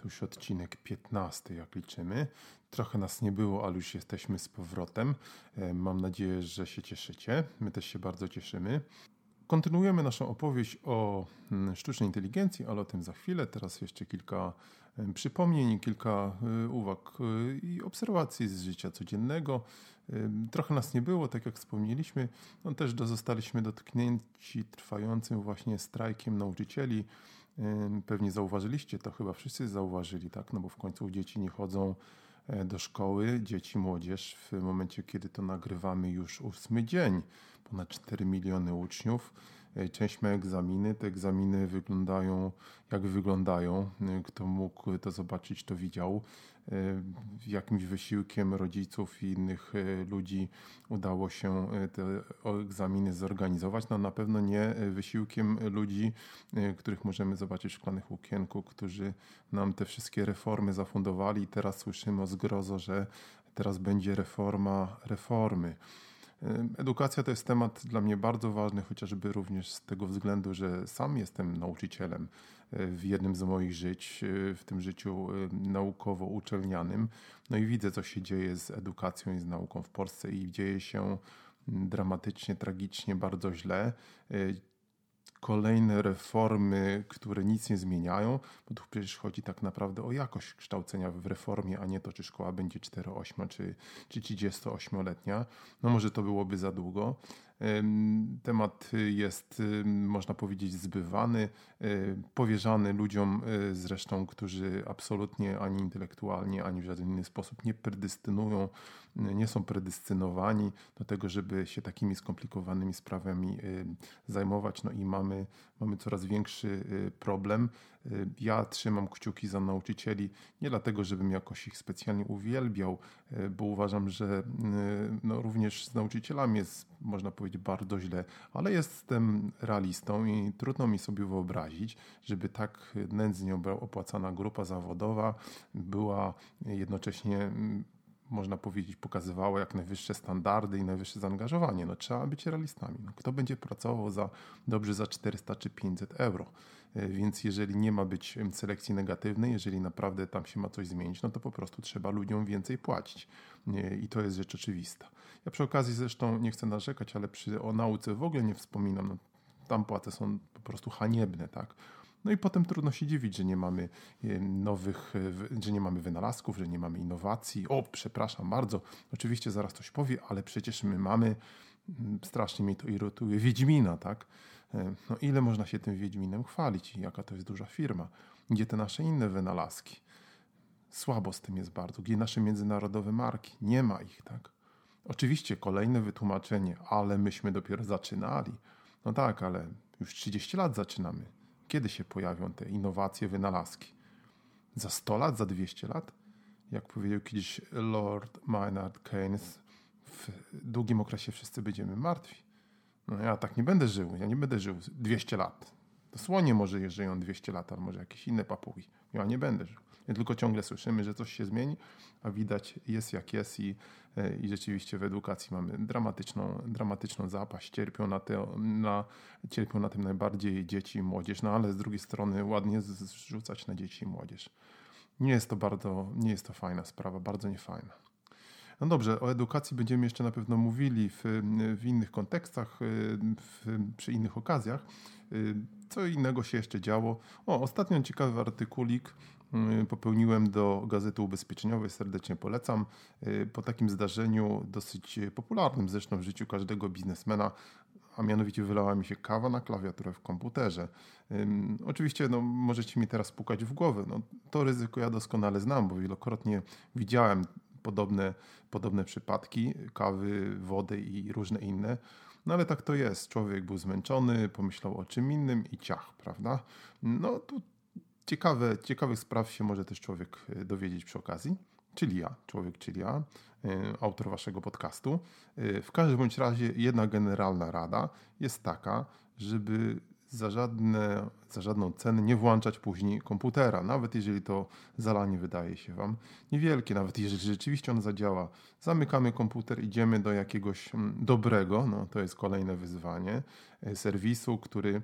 To już odcinek 15, jak liczymy. Trochę nas nie było, ale już jesteśmy z powrotem. E, mam nadzieję, że się cieszycie. My też się bardzo cieszymy. Kontynuujemy naszą opowieść o mm, sztucznej inteligencji, ale o tym za chwilę. Teraz jeszcze kilka e, przypomnień, kilka e, uwag i obserwacji z życia codziennego. Trochę nas nie było, tak jak wspomnieliśmy. No też zostaliśmy dotknięci trwającym właśnie strajkiem nauczycieli. Pewnie zauważyliście to, chyba wszyscy zauważyli, tak? No bo w końcu dzieci nie chodzą e, do szkoły, dzieci, młodzież w momencie, kiedy to nagrywamy już ósmy dzień. Ponad 4 miliony uczniów część ma egzaminy. Te egzaminy wyglądają jak wyglądają. E, kto mógł to zobaczyć, to widział. E, jakimś wysiłkiem rodziców i innych ludzi udało się te egzaminy zorganizować. No na pewno nie wysiłkiem ludzi, których możemy zobaczyć w szklanych łukienku, którzy nam te wszystkie reformy zafundowali. Teraz słyszymy o zgrozo, że teraz będzie reforma reformy. Edukacja to jest temat dla mnie bardzo ważny, chociażby również z tego względu, że sam jestem nauczycielem e, w jednym z moich żyć, e, w tym życiu e, naukowo-uczelnianym. No i widzę, co się dzieje z edukacją i z nauką w Polsce i dzieje się dramatycznie, tragicznie, bardzo źle kolejne reformy, które nic nie zmieniają, bo tu przecież chodzi tak naprawdę o jakość kształcenia w reformie, a nie to, czy szkoła będzie 4-8 czy, czy 38-letnia. No może to byłoby za długo. Temat jest, można powiedzieć, zbywany, powierzany ludziom zresztą, którzy absolutnie ani intelektualnie, ani w żaden inny sposób nie predystynują, nie są predystynowani do tego, żeby się takimi skomplikowanymi sprawami zajmować. No i mamy, mamy coraz większy problem. Ja trzymam kciuki za nauczycieli, nie dlatego, żebym jakoś ich specjalnie uwielbiał, bo uważam, że no, również z nauczycielami jest, można powiedzieć, bardzo źle, ale jestem realistą i trudno mi sobie wyobrazić, żeby tak nędznie opłacana grupa zawodowa była jednocześnie można powiedzieć, pokazywała jak najwyższe standardy i najwyższe zaangażowanie. No, trzeba być realistami. No, kto będzie pracował za dobrze za 400 czy 500 euro? E, więc jeżeli nie ma być selekcji negatywnej, jeżeli naprawdę tam się ma coś zmienić, no to po prostu trzeba ludziom więcej płacić. I to jest rzecz oczywista. Ja przy okazji zresztą nie chcę narzekać, ale przy, o nauce w ogóle nie wspominam. No, tam płace są po prostu haniebne, tak? No i potem trudno się dziwić, że nie mamy e, nowych, że nie mamy wynalazków, że nie mamy innowacji. O, przepraszam bardzo, oczywiście zaraz coś powie, ale przecież my mamy, mm, strasznie mi to irytuje, Wiedźmina, tak? E, no ile można się tym Wiedźminem chwalić i jaka to jest duża firma? Gdzie te nasze inne wynalazki? Słabo z tym jest bardzo. Gdzie nasze międzynarodowe marki? Nie ma ich, tak? Oczywiście kolejne wytłumaczenie, ale myśmy dopiero zaczynali. No tak, ale już 30 lat zaczynamy. Kiedy się pojawią te innowacje, wynalazki? Za 100 lat, za 200 lat? Jak powiedział kiedyś Lord Maynard Keynes, w długim okresie wszyscy będziemy martwi. No ja tak nie będę żył, ja nie będę żył 200 lat. To słonie może żyją 200 lat, albo może jakieś inne papugi. Ja nie będę żył. Tylko ciągle słyszymy, że coś się zmieni, a widać jest jak jest i, e, i rzeczywiście w edukacji mamy dramatyczną, dramatyczną zapaść. Cierpią na, te, na, cierpią na tym najbardziej dzieci i młodzież, no ale z drugiej strony ładnie zrzucać na dzieci i młodzież. Nie jest to bardzo, nie jest to fajna sprawa, bardzo niefajna. No dobrze, o edukacji będziemy jeszcze na pewno mówili w, w innych kontekstach, w, przy innych okazjach. Co innego się jeszcze działo? O, ostatnio ciekawy artykulik popełniłem do Gazety Ubezpieczeniowej, serdecznie polecam. Po takim zdarzeniu, dosyć popularnym zresztą w życiu każdego biznesmena, a mianowicie wylała mi się kawa na klawiaturę w komputerze. Oczywiście no, możecie mi teraz pukać w głowę. No, to ryzyko ja doskonale znam, bo wielokrotnie widziałem podobne, podobne przypadki, kawy, wody i różne inne. No ale tak to jest. Człowiek był zmęczony, pomyślał o czym innym i ciach, prawda? No tu ciekawe, ciekawych spraw się może też człowiek e, dowiedzieć przy okazji. czyli ja, człowiek, czyli ja, autor waszego podcastu. W każdym bądź razie jedna generalna rada jest taka, żeby za, żadne, za żadną cenę nie włączać później komputera, nawet jeżeli to zalanie wydaje się Wam niewielkie, nawet jeżeli rzeczywiście on zadziała. Zamykamy komputer, idziemy do jakiegoś mm, dobrego, no to jest kolejne wyzwanie, e, serwisu, który,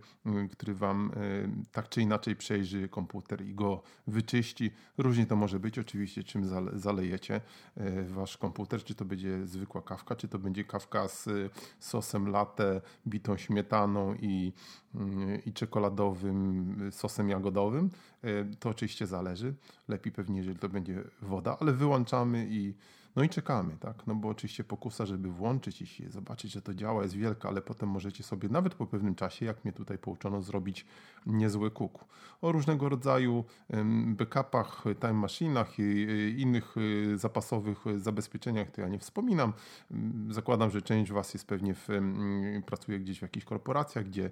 który Wam e, tak czy inaczej przejrzy komputer i go wyczyści. Różnie to może być, oczywiście, czym zalejecie e, Wasz komputer, czy to będzie zwykła kawka, czy to będzie kawka z sosem latte, bitą śmietaną i mm, i czekoladowym sosem jagodowym. E, to oczywiście zależy. Lepiej pewnie, jeżeli to będzie woda, ale wyłączamy i no i czekamy, tak? No bo oczywiście pokusa, żeby włączyć i zobaczyć, że to działa, jest wielka, ale potem możecie sobie nawet po pewnym czasie, jak mnie tutaj pouczono, zrobić niezły kuku. O różnego rodzaju backupach, time machinach i innych y, zapasowych zabezpieczeniach to ja nie wspominam. Zakładam, że część Was jest pewnie w, pracuje gdzieś w jakichś korporacjach, gdzie,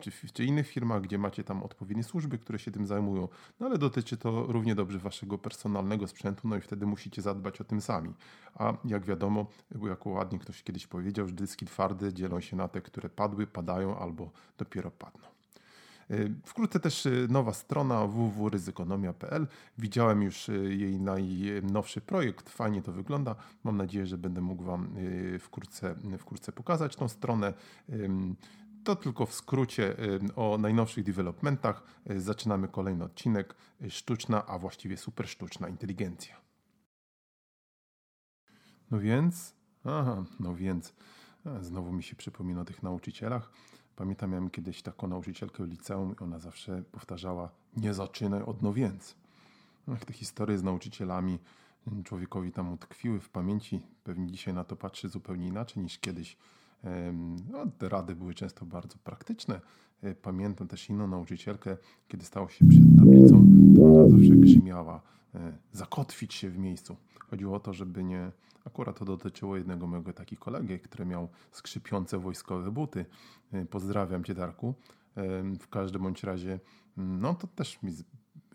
czy, czy innych firmach, gdzie macie tam odpowiednie służby, które się tym zajmują. No ale dotyczy to równie dobrze Waszego personalnego sprzętu, no i wtedy musicie zadbać o tym sami. A jak wiadomo, jak ładnie ktoś kiedyś powiedział, że dyski twarde dzielą się na te, które padły, padają albo dopiero padną. Y, wkrótce też y, nowa strona www.ryzykonomia.pl. Widziałem już y, jej najnowszy projekt, fajnie to wygląda. Mam nadzieję, że będę mógł Wam wkrótce, wkrótce pokazać tą stronę. To tylko w skrócie o najnowszych developmentach. Zaczynamy kolejny odcinek. Sztuczna, a właściwie super sztuczna inteligencja. No więc, aha, no więc, znowu mi się przypomina o tych nauczycielach. Pamiętam, miałem kiedyś taką nauczycielkę w liceum i ona zawsze powtarzała, nie zaczynaj od no więc. No, te historie z nauczycielami człowiekowi tam utkwiły w pamięci. Pewnie dzisiaj na to patrzy zupełnie inaczej niż kiedyś. No, te rady były często bardzo praktyczne. E, pamiętam też inną nauczycielkę, kiedy stało się przed tablicą, to ona zawsze grzymiała, e, zakotwić się w miejscu. Chodziło o to, żeby nie. Akurat to dotyczyło jednego mojego takiego kolegi, który miał skrzypiące wojskowe buty. E, pozdrawiam cię, Darku. W każdym bądź razie, no to też mi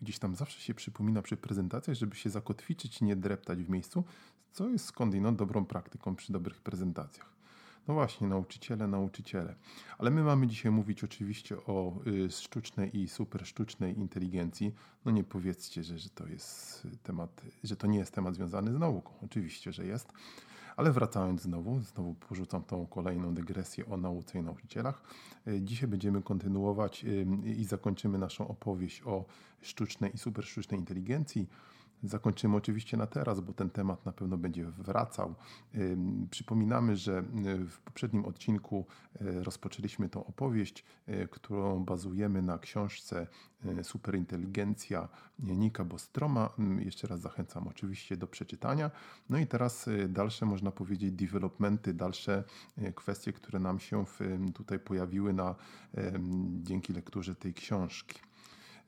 gdzieś tam zawsze się przypomina przy prezentacjach, żeby się zakotwiczyć nie dreptać w miejscu, co jest skądinąd dobrą praktyką przy dobrych prezentacjach. No właśnie, nauczyciele, nauczyciele. Ale my mamy dzisiaj mówić oczywiście o y, sztucznej i super sztucznej inteligencji. No nie powiedzcie, że, że to jest temat, że to nie jest temat związany z nauką. Oczywiście, że jest. Ale wracając znowu, znowu porzucam tą kolejną dygresję o nauce i nauczycielach. Y, dzisiaj będziemy kontynuować y, i zakończymy naszą opowieść o sztucznej i super sztucznej inteligencji zakończymy oczywiście na teraz, bo ten temat na pewno będzie wracał. Przypominamy, że y, w poprzednim odcinku y, rozpoczęliśmy tą opowieść, y, którą bazujemy na książce Superinteligencja Nika Bostroma. Jeszcze raz zachęcam oczywiście do przeczytania. No i teraz dalsze, można powiedzieć, developmenty, dalsze kwestie, które nam się tutaj pojawiły na, dzięki lekturze tej książki.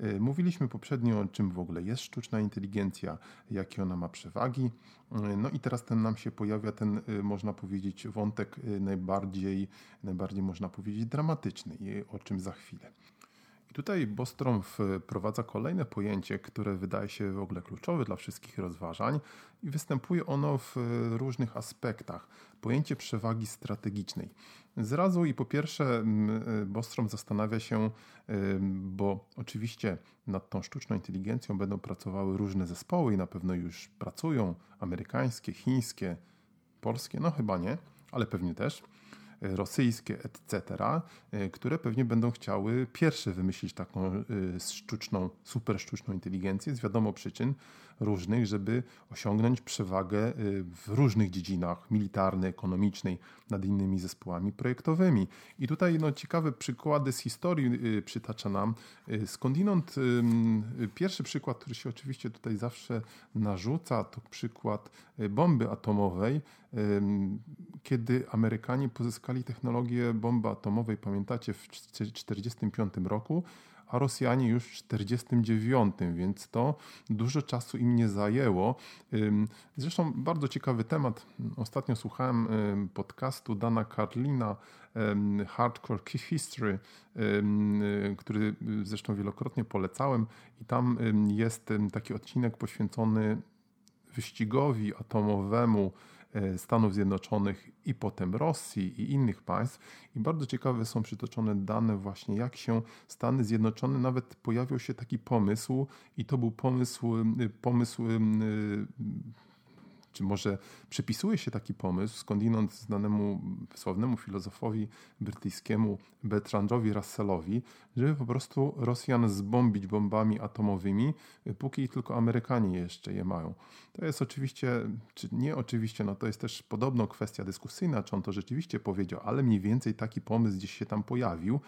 E, mówiliśmy poprzednio, czym w ogóle jest sztuczna inteligencja, jakie ona ma przewagi. E, no i teraz ten nam się pojawia ten, e, można powiedzieć, wątek najbardziej, najbardziej można powiedzieć dramatyczny, o czym za chwilę. I tutaj Bostrom wprowadza kolejne pojęcie, które wydaje się w ogóle kluczowe dla wszystkich rozważań i występuje ono w różnych aspektach. Pojęcie przewagi strategicznej. Zrazu i po pierwsze Bostrom zastanawia się, bo oczywiście nad tą sztuczną inteligencją będą pracowały różne zespoły i na pewno już pracują amerykańskie, chińskie, polskie, no chyba nie, ale pewnie też rosyjskie, etc., e, które pewnie będą chciały pierwsze wymyślić taką e, sztuczną, super sztuczną inteligencję z wiadomo przyczyn różnych, żeby osiągnąć przewagę e, w różnych dziedzinach militarnej, ekonomicznej nad innymi zespołami projektowymi. I tutaj no, ciekawe przykłady z historii przytacza nam. Skądinąd pierwszy przykład, który się oczywiście tutaj zawsze narzuca, to przykład bomby atomowej, kiedy Amerykanie pozyskali technologię bomby atomowej, pamiętacie, w 1945 roku, a Rosjanie już w 1949, więc to dużo czasu im nie zajęło. Zresztą bardzo ciekawy temat. Ostatnio słuchałem podcastu Dana Carlina Hardcore History, który zresztą wielokrotnie polecałem i tam jest taki odcinek poświęcony wyścigowi atomowemu Stanów Zjednoczonych i potem Rosji i innych państw. I bardzo ciekawe są przytoczone dane właśnie, jak się Stany Zjednoczone, nawet pojawił się taki pomysł i to był pomysł, pomysł czy może przypisuje się taki pomysł skądinąd znanemu, sławnemu filozofowi brytyjskiemu Bertrandowi Russellowi, żeby po prostu Rosjan zbombić bombami atomowymi, póki tylko Amerykanie jeszcze je mają. To jest oczywiście, czy nie oczywiście, no to jest też podobno kwestia dyskusyjna, czy on to rzeczywiście powiedział, ale mniej więcej taki pomysł gdzieś się tam pojawił.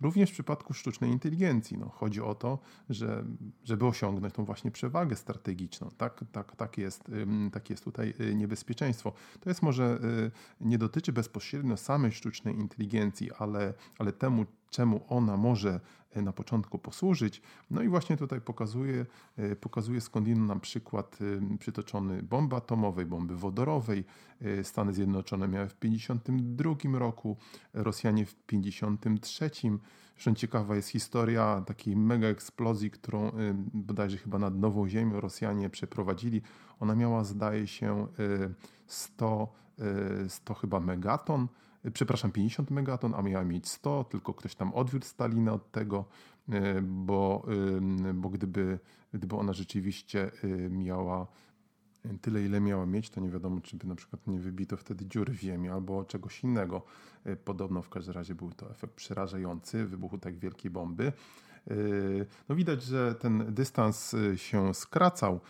Również w przypadku sztucznej inteligencji no, chodzi o to, że, żeby osiągnąć tą właśnie przewagę strategiczną. Tak, tak, tak, jest, tak jest tutaj y, niebezpieczeństwo. To jest może y, nie dotyczy bezpośrednio samej sztucznej inteligencji, ale, ale temu, czemu ona może e, na początku posłużyć. No i właśnie tutaj pokazuje, e, pokazuje skądinąd nam przykład e, przytoczony bomby atomowej, bomby wodorowej. Stany Zjednoczone miały w 1952 roku, Rosjanie w 1953. Zresztą ciekawa jest historia takiej mega eksplozji, którą bodajże chyba nad Nową Ziemią Rosjanie przeprowadzili. Ona miała, zdaje się, 100, 100 chyba megaton przepraszam, 50 megaton, a miała mieć 100, tylko ktoś tam odwiódł Stalina od tego, e, bo, bo gdyby, gdyby ona rzeczywiście e, miała tyle, ile miała mieć, to nie wiadomo, czy by na przykład nie wybito wtedy dziury w ziemi albo czegoś innego. E, podobno w każdym razie był to efekt przerażający wybuchu tak wielkiej bomby. No widać, że ten dystans się skracał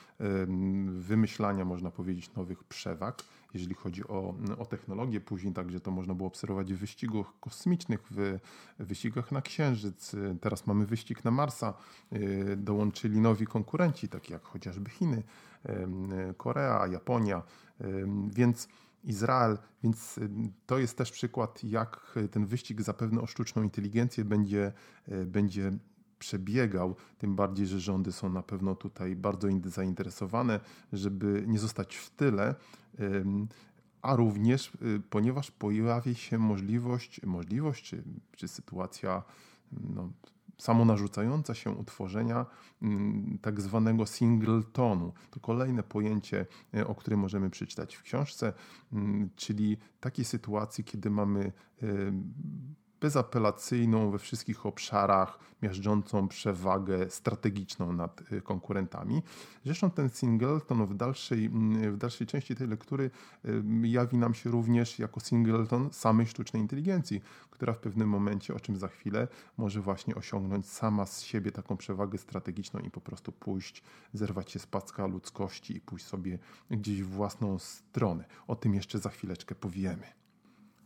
wymyślania, można powiedzieć, nowych przewag jeżeli chodzi o, o technologię. Później także to można było obserwować w wyścigach kosmicznych, w wyścigach na Księżyc. Teraz mamy wyścig na Marsa. Y, dołączyli nowi konkurenci, takie jak chociażby Chiny, Korea, Japonia, więc Izrael, więc to jest też przykład, jak ten wyścig zapewne o sztuczną inteligencję będzie, y, będzie przebiegał, tym bardziej, że rządy są na pewno tutaj bardzo zainteresowane, żeby nie zostać w tyle, a również y, ponieważ pojawia się możliwość, możliwość czy, czy sytuacja no, samonarzucająca się utworzenia mm, tak zwanego singletonu. To kolejne pojęcie, y, o którym możemy przeczytać w książce, mm, czyli takiej sytuacji, kiedy mamy bezapelacyjną we wszystkich obszarach, miażdżącą przewagę strategiczną nad y, konkurentami. Zresztą ten singleton w dalszej, mm, w dalszej części tej lektury y, jawi nam się również jako singleton samej sztucznej inteligencji, która w pewnym momencie, o czym za chwilę, może właśnie osiągnąć sama z siebie taką przewagę strategiczną i po prostu pójść, zerwać się z packa ludzkości i pójść sobie gdzieś w własną stronę. O tym jeszcze za chwileczkę powiemy.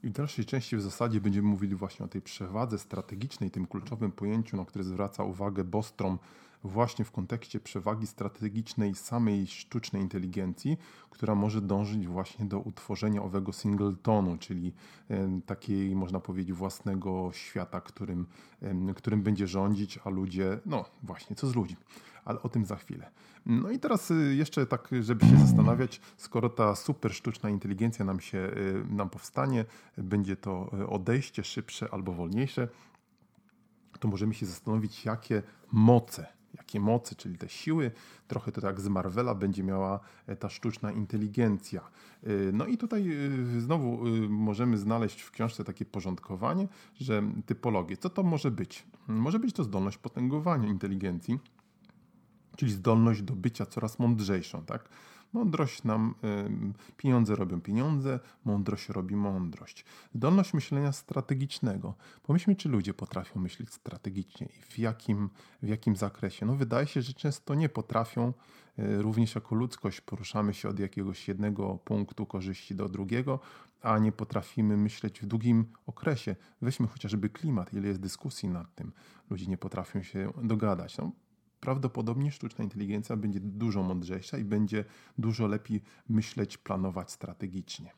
I w dalszej części w zasadzie będziemy mówili właśnie o tej przewadze strategicznej, tym kluczowym pojęciu, na które zwraca uwagę Bostrom właśnie w kontekście przewagi strategicznej samej sztucznej inteligencji, która może dążyć właśnie do utworzenia owego singletonu, czyli takiej, można powiedzieć, własnego świata, którym, którym będzie rządzić, a ludzie, no właśnie, co z ludźmi ale o tym za chwilę. No i teraz y, jeszcze tak, żeby się zastanawiać, skoro ta super sztuczna inteligencja nam się y, nam powstanie, będzie to y, odejście szybsze albo wolniejsze, to możemy się zastanowić, jakie moce jakie mocy, czyli te siły, trochę to tak z Marvela będzie miała e, ta sztuczna inteligencja. No i tutaj znowu możemy znaleźć w książce takie porządkowanie, że typologię. Co to może być? Może być to zdolność potęgowania inteligencji, czyli zdolność do bycia coraz mądrzejszą, tak? Mądrość nam, y, pieniądze robią pieniądze, mądrość robi mądrość. Zdolność myślenia strategicznego. Pomyślmy, czy ludzie potrafią myśleć strategicznie i w jakim, w jakim zakresie. No wydaje się, że często nie potrafią. Y, również jako ludzkość poruszamy się od jakiegoś jednego punktu korzyści do drugiego, a nie potrafimy myśleć w długim okresie. Weźmy chociażby klimat, ile jest dyskusji nad tym. Ludzie nie potrafią się dogadać. No, prawdopodobnie sztuczna inteligencja będzie dużo mądrzejsza i będzie dużo lepiej myśleć, planować strategicznie.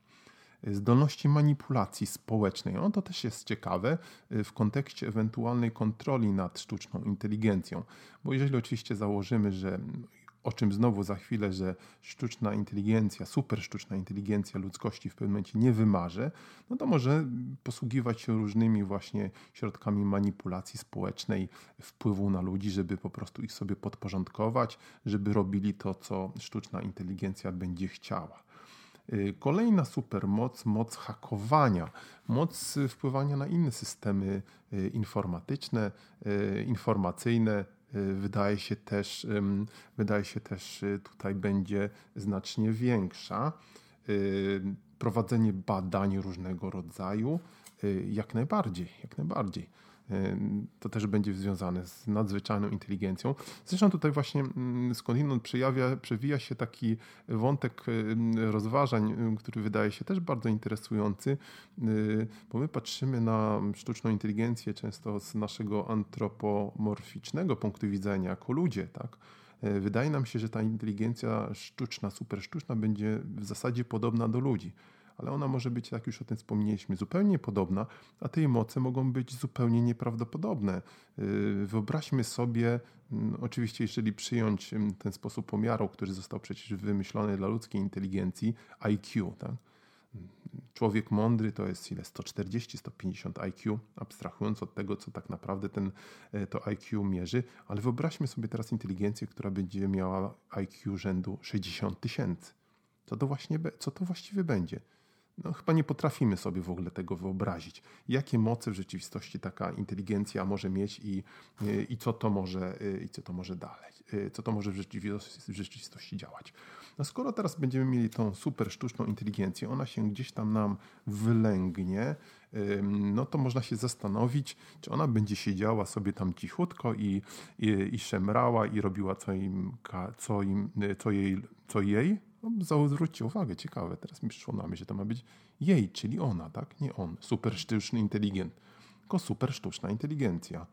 Zdolności manipulacji społecznej. No to też jest ciekawe y, w kontekście ewentualnej kontroli nad sztuczną inteligencją, bo jeżeli oczywiście założymy, że o czym znowu za chwilę, że sztuczna inteligencja, super sztuczna inteligencja ludzkości w pewnym momencie nie wymarze, no to może posługiwać się różnymi właśnie środkami manipulacji społecznej, wpływu na ludzi, żeby po prostu ich sobie podporządkować, żeby robili to, co sztuczna inteligencja będzie chciała. Y, kolejna supermoc, moc hakowania, moc wpływania na inne systemy y, informatyczne, y, informacyjne, wydaje się też, wydaje się też tutaj będzie znacznie większa. Prowadzenie badań różnego rodzaju, jak najbardziej, jak najbardziej to też będzie związane z nadzwyczajną inteligencją. Zresztą tutaj właśnie mm, skądinąd przejawia, przewija się taki wątek rozważań, który wydaje się też bardzo interesujący, y, bo my patrzymy na sztuczną inteligencję często z naszego antropomorficznego punktu widzenia, jako ludzie, tak? E, wydaje nam się, że ta inteligencja sztuczna, super sztuczna będzie w zasadzie podobna do ludzi ale ona może być, jak już o tym wspomnieliśmy, zupełnie podobna, a te moce mogą być zupełnie nieprawdopodobne. Y, wyobraźmy sobie, mm, oczywiście, jeżeli przyjąć mm, ten sposób pomiaru, który został przecież wymyślony dla ludzkiej inteligencji, IQ, tak? Człowiek mądry to jest ile? 140-150 IQ, abstrahując od tego, co tak naprawdę ten, e, to IQ mierzy, ale wyobraźmy sobie teraz inteligencję, która będzie miała IQ rzędu 60 tysięcy. Co to, właśnie, co to właściwie będzie? No, chyba nie potrafimy sobie w ogóle tego wyobrazić. Jakie moce w rzeczywistości taka inteligencja może mieć i, i, co, to może, i co to może dalej, co to może w rzeczywistości, w rzeczywistości działać. No skoro teraz będziemy mieli tą super sztuczną inteligencję, ona się gdzieś tam nam wylęgnie, no to można się zastanowić, czy ona będzie siedziała sobie tam cichutko i, i, i szemrała i robiła co, im, co, im, co, jej, co jej no, zwróćcie uwagę, ciekawe, teraz mi przyszło na myśl, to ma być jej, czyli ona, tak? Nie on, super sztuczny inteligent, tylko super sztuczna inteligencja.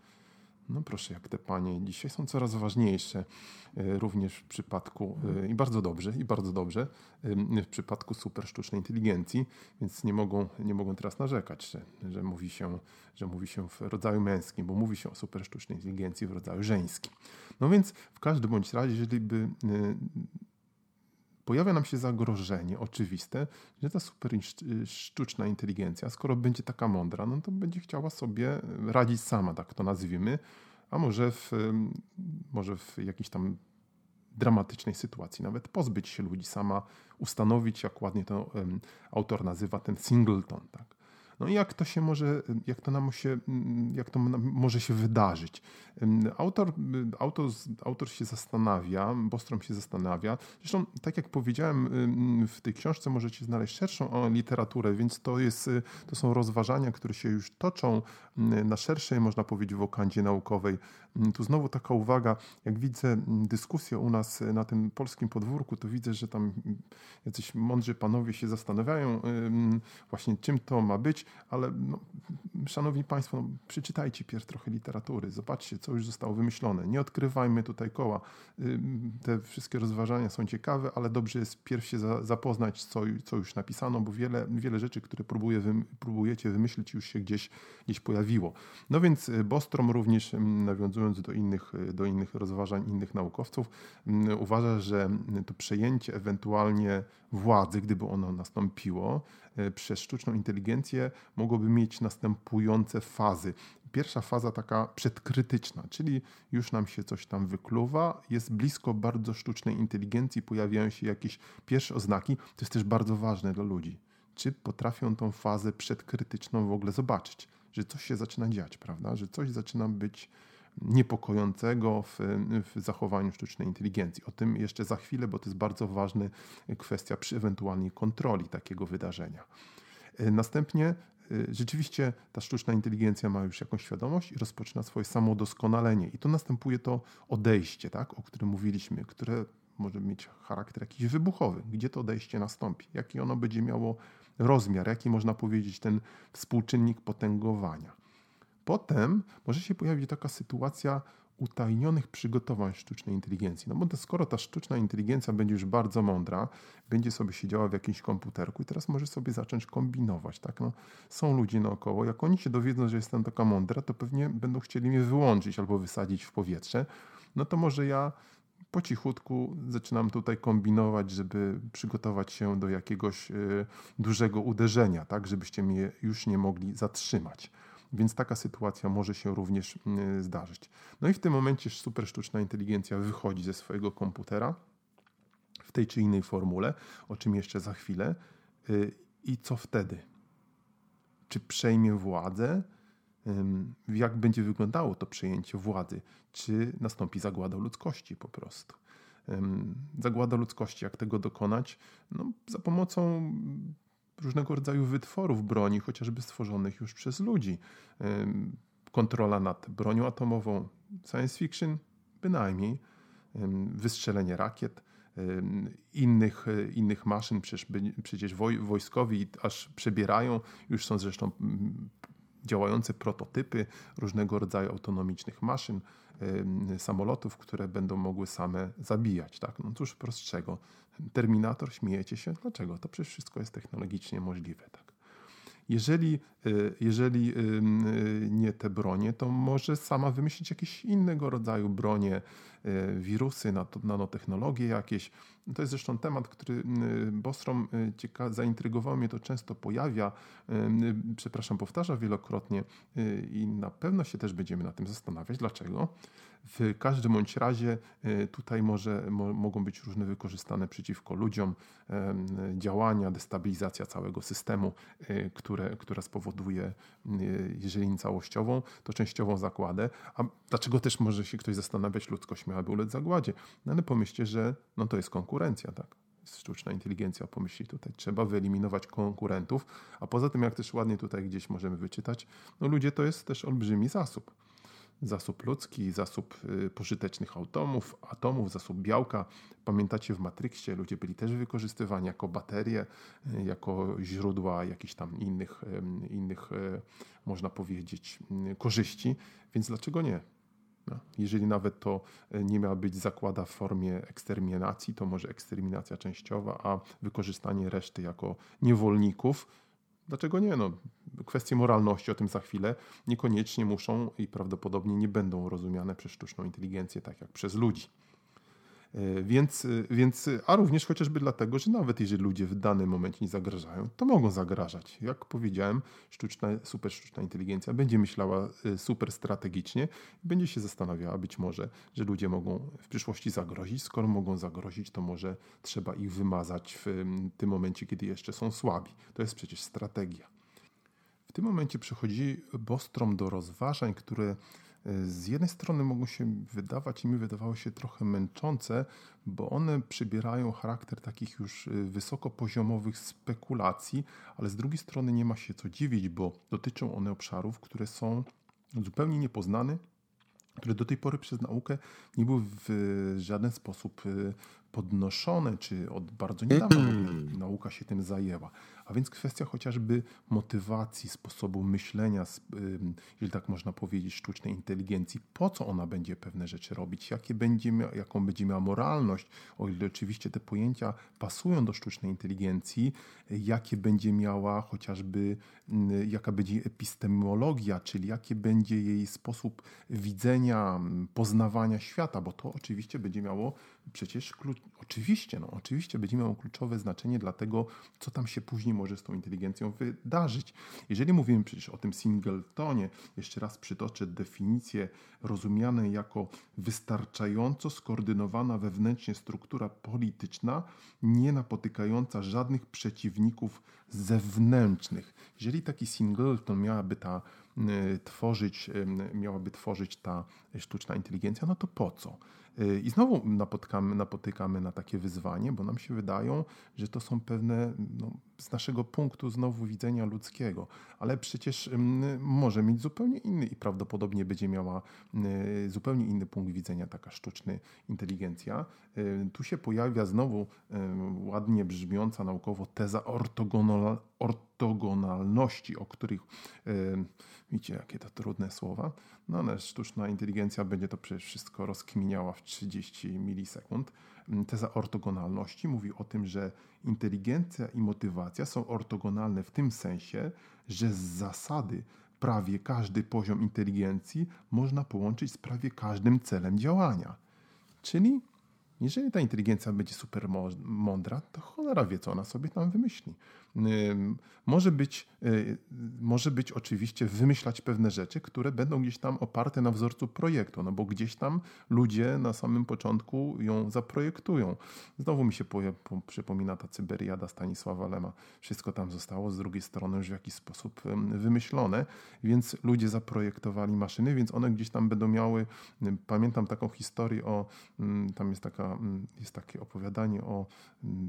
No proszę, jak te panie dzisiaj są coraz ważniejsze, e, również w przypadku, e, i bardzo dobrze, i bardzo dobrze, w przypadku super sztucznej inteligencji, więc nie mogą, nie mogą teraz narzekać, że, że, mówi się, że mówi się w rodzaju męskim, bo mówi się o super sztucznej inteligencji w rodzaju żeńskim. No więc w każdym bądź razie, jeżeli by e, pojawia nam się zagrożenie oczywiste, że ta super sztuczna inteligencja, skoro będzie taka mądra, no to będzie chciała sobie radzić sama, tak to nazwijmy, a może w, może w jakiejś tam dramatycznej sytuacji, nawet pozbyć się ludzi sama, ustanowić, jak ładnie to um, autor nazywa, ten singleton, tak. No i jak to się może, jak to nam się, jak to może się wydarzyć? Autor, autor, autor się zastanawia, Bostrom się zastanawia. Zresztą, tak jak powiedziałem, w tej książce możecie znaleźć szerszą literaturę, więc to, jest, to są rozważania, które się już toczą na szerszej, można powiedzieć, wokandzie naukowej. Tu znowu taka uwaga, jak widzę dyskusję u nas na tym polskim podwórku, to widzę, że tam jacyś mądrzy panowie się zastanawiają właśnie czym to ma być, ale no, szanowni państwo, no, przeczytajcie pierw trochę literatury, zobaczcie, co już zostało wymyślone. Nie odkrywajmy tutaj koła. Te wszystkie rozważania są ciekawe, ale dobrze jest pierw się zapoznać, co, co już napisano, bo wiele, wiele rzeczy, które próbuje, próbujecie wymyślić, już się gdzieś, gdzieś pojawiło. No więc y, Bostrom również, nawiązując do innych, y, do innych rozważań innych naukowców, uważa, że to przejęcie ewentualnie władzy, gdyby ono nastąpiło, y, przez sztuczną inteligencję mogłoby mieć następujące fazy. Pierwsza faza taka przedkrytyczna, czyli już nam się coś tam wykluwa, jest blisko bardzo sztucznej inteligencji, pojawiają się jakieś pierwsze oznaki. To jest też bardzo ważne dla ludzi. Czy potrafią tą fazę przedkrytyczną w ogóle zobaczyć, że coś się zaczyna dziać, prawda? Że coś zaczyna być niepokojącego w, w, zachowaniu sztucznej inteligencji. O tym jeszcze za chwilę, bo to jest bardzo ważna kwestia przy ewentualnej kontroli takiego wydarzenia. Następnie Y, rzeczywiście ta sztuczna inteligencja ma już jakąś świadomość i rozpoczyna swoje samodoskonalenie. I tu następuje to odejście, tak, o którym mówiliśmy, które może mieć charakter jakiś wybuchowy. Gdzie to odejście nastąpi? Jaki ono będzie miało rozmiar? Jaki można powiedzieć ten współczynnik potęgowania? Potem może się pojawić taka sytuacja utajnionych przygotowań sztucznej inteligencji. No bo to skoro ta sztuczna inteligencja będzie już bardzo mądra, będzie sobie siedziała w jakimś komputerku i teraz może sobie zacząć kombinować. Tak? No, są ludzie naokoło, jak oni się dowiedzą, że jestem taka mądra, to pewnie będą chcieli mnie wyłączyć albo wysadzić w powietrze. No to może ja po cichutku zaczynam tutaj kombinować, żeby przygotować się do jakiegoś y, dużego uderzenia, tak, żebyście mnie już nie mogli zatrzymać. Więc taka sytuacja może się również y, zdarzyć. No i w tym momencie super sztuczna inteligencja wychodzi ze swojego komputera w tej czy innej formule, o czym jeszcze za chwilę. Y, I co wtedy? Czy przejmie władzę? Jak będzie wyglądało to przejęcie władzy? Czy nastąpi zagłada ludzkości po prostu? Zagłada ludzkości, jak tego dokonać? No, za pomocą różnego rodzaju wytworów broni, chociażby stworzonych już przez ludzi. Kontrola nad bronią atomową, science fiction bynajmniej, wystrzelenie rakiet, innych, innych maszyn, przecież, przecież wojskowi aż przebierają, już są zresztą działające prototypy różnego rodzaju autonomicznych maszyn, samolotów, które będą mogły same zabijać. Tak? No cóż prostszego. Terminator, śmiejecie się? Dlaczego? To przecież wszystko jest technologicznie możliwe. Tak? Jeżeli, y, jeżeli y, nie te bronie, to może sama wymyślić jakieś innego rodzaju bronie, y, wirusy, nanotechnologie jakieś. To jest zresztą temat, który Bostrom cieka- zaintrygował mnie, to często pojawia, przepraszam, powtarza wielokrotnie i na pewno się też będziemy na tym zastanawiać. Dlaczego? W każdym bądź razie e, tutaj może, mo, mogą być różne wykorzystane przeciwko ludziom działania, destabilizacja całego systemu, e, które, która spowoduje, jeżeli nie całościową, to częściową zagładę. A dlaczego też może się ktoś zastanawiać, ludzkość miałaby ulec zagładzie? No ale pomyślcie, że no to jest konkurencja, tak? sztuczna inteligencja pomyśli tutaj, trzeba wyeliminować konkurentów, a poza tym, jak też ładnie tutaj gdzieś możemy wyczytać, no ludzie to jest też olbrzymi zasób zasób ludzki, zasób y, pożytecznych atomów, atomów, zasób białka. Pamiętacie w Matrixie ludzie byli też wykorzystywani jako baterie, y, jako źródła jakichś tam innych, innych y, można powiedzieć, korzyści, więc dlaczego nie? No, jeżeli nawet to nie miała być zakłada w formie eksterminacji, to może eksterminacja częściowa, a wykorzystanie reszty jako niewolników, Dlaczego nie? No, kwestie moralności, o tym za chwilę, niekoniecznie muszą i prawdopodobnie nie będą rozumiane przez sztuczną inteligencję tak jak przez ludzi. E, więc, e, więc, a również chociażby dlatego, że nawet jeżeli ludzie w danym momencie nie zagrażają, to mogą zagrażać. Jak powiedziałem, sztuczna, super sztuczna inteligencja będzie myślała e, super strategicznie będzie się zastanawiała być może, że ludzie mogą w przyszłości zagrozić. Skoro mogą zagrozić, to może trzeba ich wymazać w tym momencie, kiedy jeszcze są słabi. To jest przecież strategia. W tym momencie przechodzi Bostrom do rozważań, które z jednej strony mogą się wydawać i mi wydawały się trochę męczące, bo one przybierają charakter takich już y, wysokopoziomowych spekulacji, ale z drugiej strony nie ma się co dziwić, bo dotyczą one obszarów, które są zupełnie niepoznane, które do tej pory przez naukę nie były w żaden sposób y, podnoszone, czy od bardzo niedawna nauka się tym zajęła. A więc kwestia chociażby motywacji, sposobu myślenia, jeżeli tak można powiedzieć, sztucznej inteligencji, po co ona będzie pewne rzeczy robić, jakie będzie mia, jaką będzie miała moralność, o ile oczywiście te pojęcia pasują do sztucznej inteligencji, jakie będzie miała chociażby, jaka będzie epistemologia, czyli jaki będzie jej sposób widzenia, poznawania świata, bo to oczywiście będzie miało przecież oczywiście, no, oczywiście będzie miało kluczowe znaczenie dla tego, co tam się później może z tą inteligencją wydarzyć. Jeżeli mówimy przecież o tym singletonie, jeszcze raz przytoczę definicję rozumianej jako wystarczająco skoordynowana wewnętrznie struktura polityczna, nie napotykająca żadnych przeciwników zewnętrznych. Jeżeli taki singleton miałaby ta y, tworzyć, y, miałaby tworzyć ta sztuczna inteligencja, no to po co? Y, I znowu napotykamy, na takie wyzwanie, bo nam się wydają, że to są pewne no, z naszego punktu znowu widzenia ludzkiego, ale przecież może mieć zupełnie inny i prawdopodobnie będzie miała y, zupełnie inny punkt widzenia taka sztuczna inteligencja. Y, tu się pojawia znowu ładnie brzmiąca naukowo teza ortogonal, ortogonalności, o których widzicie, jakie to trudne słowa. No ale sztuczna inteligencja będzie to przecież wszystko rozkminiała w 30 milisekund. Mm, teza ortogonalności mówi o tym, że inteligencja i motywacja są ortogonalne w tym sensie, że z zasady prawie każdy poziom inteligencji można połączyć z prawie każdym celem działania. Czyli Jeżeli ta inteligencja będzie super mądra, to cholera wie, co ona sobie tam wymyśli. Może być, y, może być oczywiście wymyślać pewne rzeczy, które będą gdzieś tam oparte na wzorcu projektu, no bo gdzieś tam ludzie na samym początku ją zaprojektują. Znowu mi się przypomina ta Cyberiada Stanisława Lema. Wszystko tam zostało z drugiej strony już w jakiś sposób wymyślone, więc ludzie zaprojektowali maszyny, więc one gdzieś tam będą miały, pamiętam taką historię o, tam jest, taka, jest takie opowiadanie o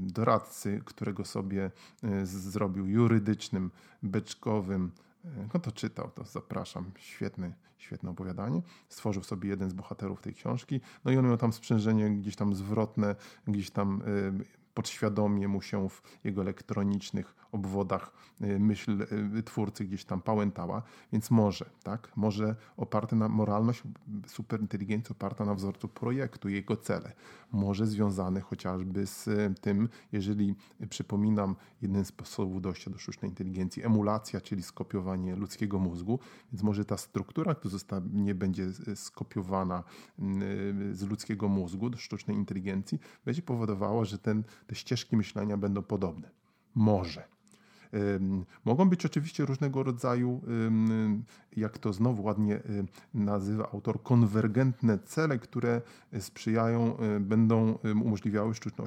doradcy, którego sobie y, zrobił jurydycznym, beczkowym. Kto to czytał, to zapraszam. Świetny, świetne opowiadanie. Stworzył sobie jeden z bohaterów tej książki. No i on miał tam sprzężenie gdzieś tam zwrotne, gdzieś tam y, podświadomie mu się w jego elektronicznych obwodach y, myśl y, twórcy gdzieś tam pałętała, więc może, tak, może oparte na moralność, superinteligencja oparta na wzorcu projektu, jego cele, może związane chociażby z y, tym, jeżeli przypominam, jeden z sposobów dojścia do sztucznej inteligencji, emulacja, czyli skopiowanie ludzkiego mózgu, więc może ta struktura, która zostanie, będzie skopiowana z ludzkiego mózgu do sztucznej inteligencji, będzie powodowała, że ten, te ścieżki myślenia będą podobne. Może. Mogą być oczywiście różnego rodzaju, jak to znowu ładnie nazywa autor, konwergentne cele, które sprzyjają, będą umożliwiały sztucznej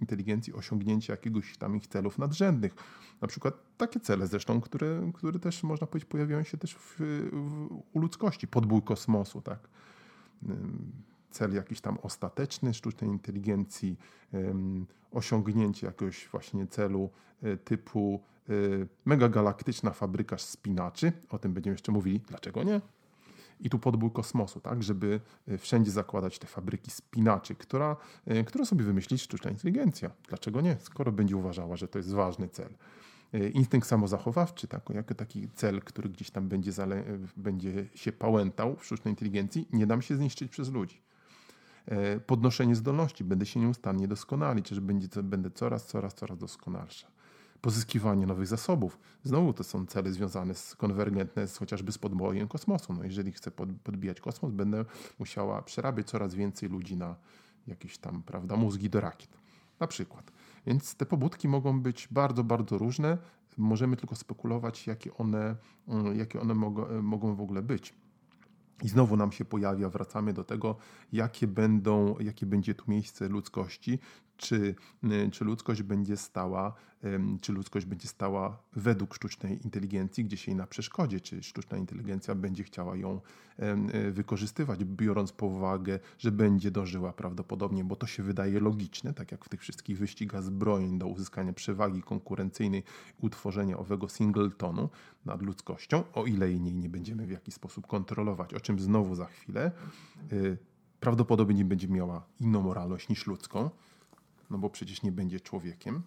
inteligencji osiągnięcie jakiegoś tam ich celów nadrzędnych. Na przykład takie cele zresztą, które, które też można powiedzieć pojawiają się też w, w, u ludzkości, podbój kosmosu, tak cel jakiś tam ostateczny sztucznej inteligencji, osiągnięcie jakiegoś właśnie celu e, typu e, megagalaktyczna fabryka spinaczy. O tym będziemy jeszcze mówili. Dlaczego nie? I tu podbój kosmosu, tak, żeby e, wszędzie zakładać te fabryki spinaczy, która, która sobie wymyśli sztuczna inteligencja. Dlaczego nie? Skoro będzie uważała, że to jest ważny cel. Instynkt samozachowawczy, tak, jako taki cel, który gdzieś tam będzie, będzie się pałętał w sztucznej inteligencji, nie dam się zniszczyć przez ludzi. E, podnoszenie zdolności, będę się nieustannie doskonalić, że będzie, będę coraz, coraz, coraz doskonalsza. Pozyskiwanie nowych zasobów. Znowu to są cele związane z konwergentne z, chociażby z podbojem kosmosu. No jeżeli chcę pod, podbijać kosmos, będę musiała przerabiać coraz więcej ludzi na jakieś tam, prawda, mózgi do rakiet. Na przykład. Więc te pobudki mogą być bardzo, bardzo różne. Możemy tylko spekulować, jakie one, mm, jakie one mogą, mogą w ogóle być. I znowu nam się pojawia, wracamy do tego, jakie, będą, jakie będzie tu miejsce ludzkości, czy, y, czy ludzkość będzie stała, czy ludzkość będzie stała według sztucznej inteligencji, gdzieś jej na przeszkodzie, czy sztuczna inteligencja będzie chciała ją y, wykorzystywać, biorąc pod uwagę, że będzie dążyła prawdopodobnie, bo to się wydaje logiczne, tak jak w tych wszystkich wyścigach zbrojeń do uzyskania przewagi konkurencyjnej, utworzenia owego singletonu nad ludzkością, o ile jej nie będziemy w jakiś sposób kontrolować, o czym znowu za chwilę, y, prawdopodobnie będzie miała inną moralność niż ludzką, no bo przecież nie będzie człowiekiem.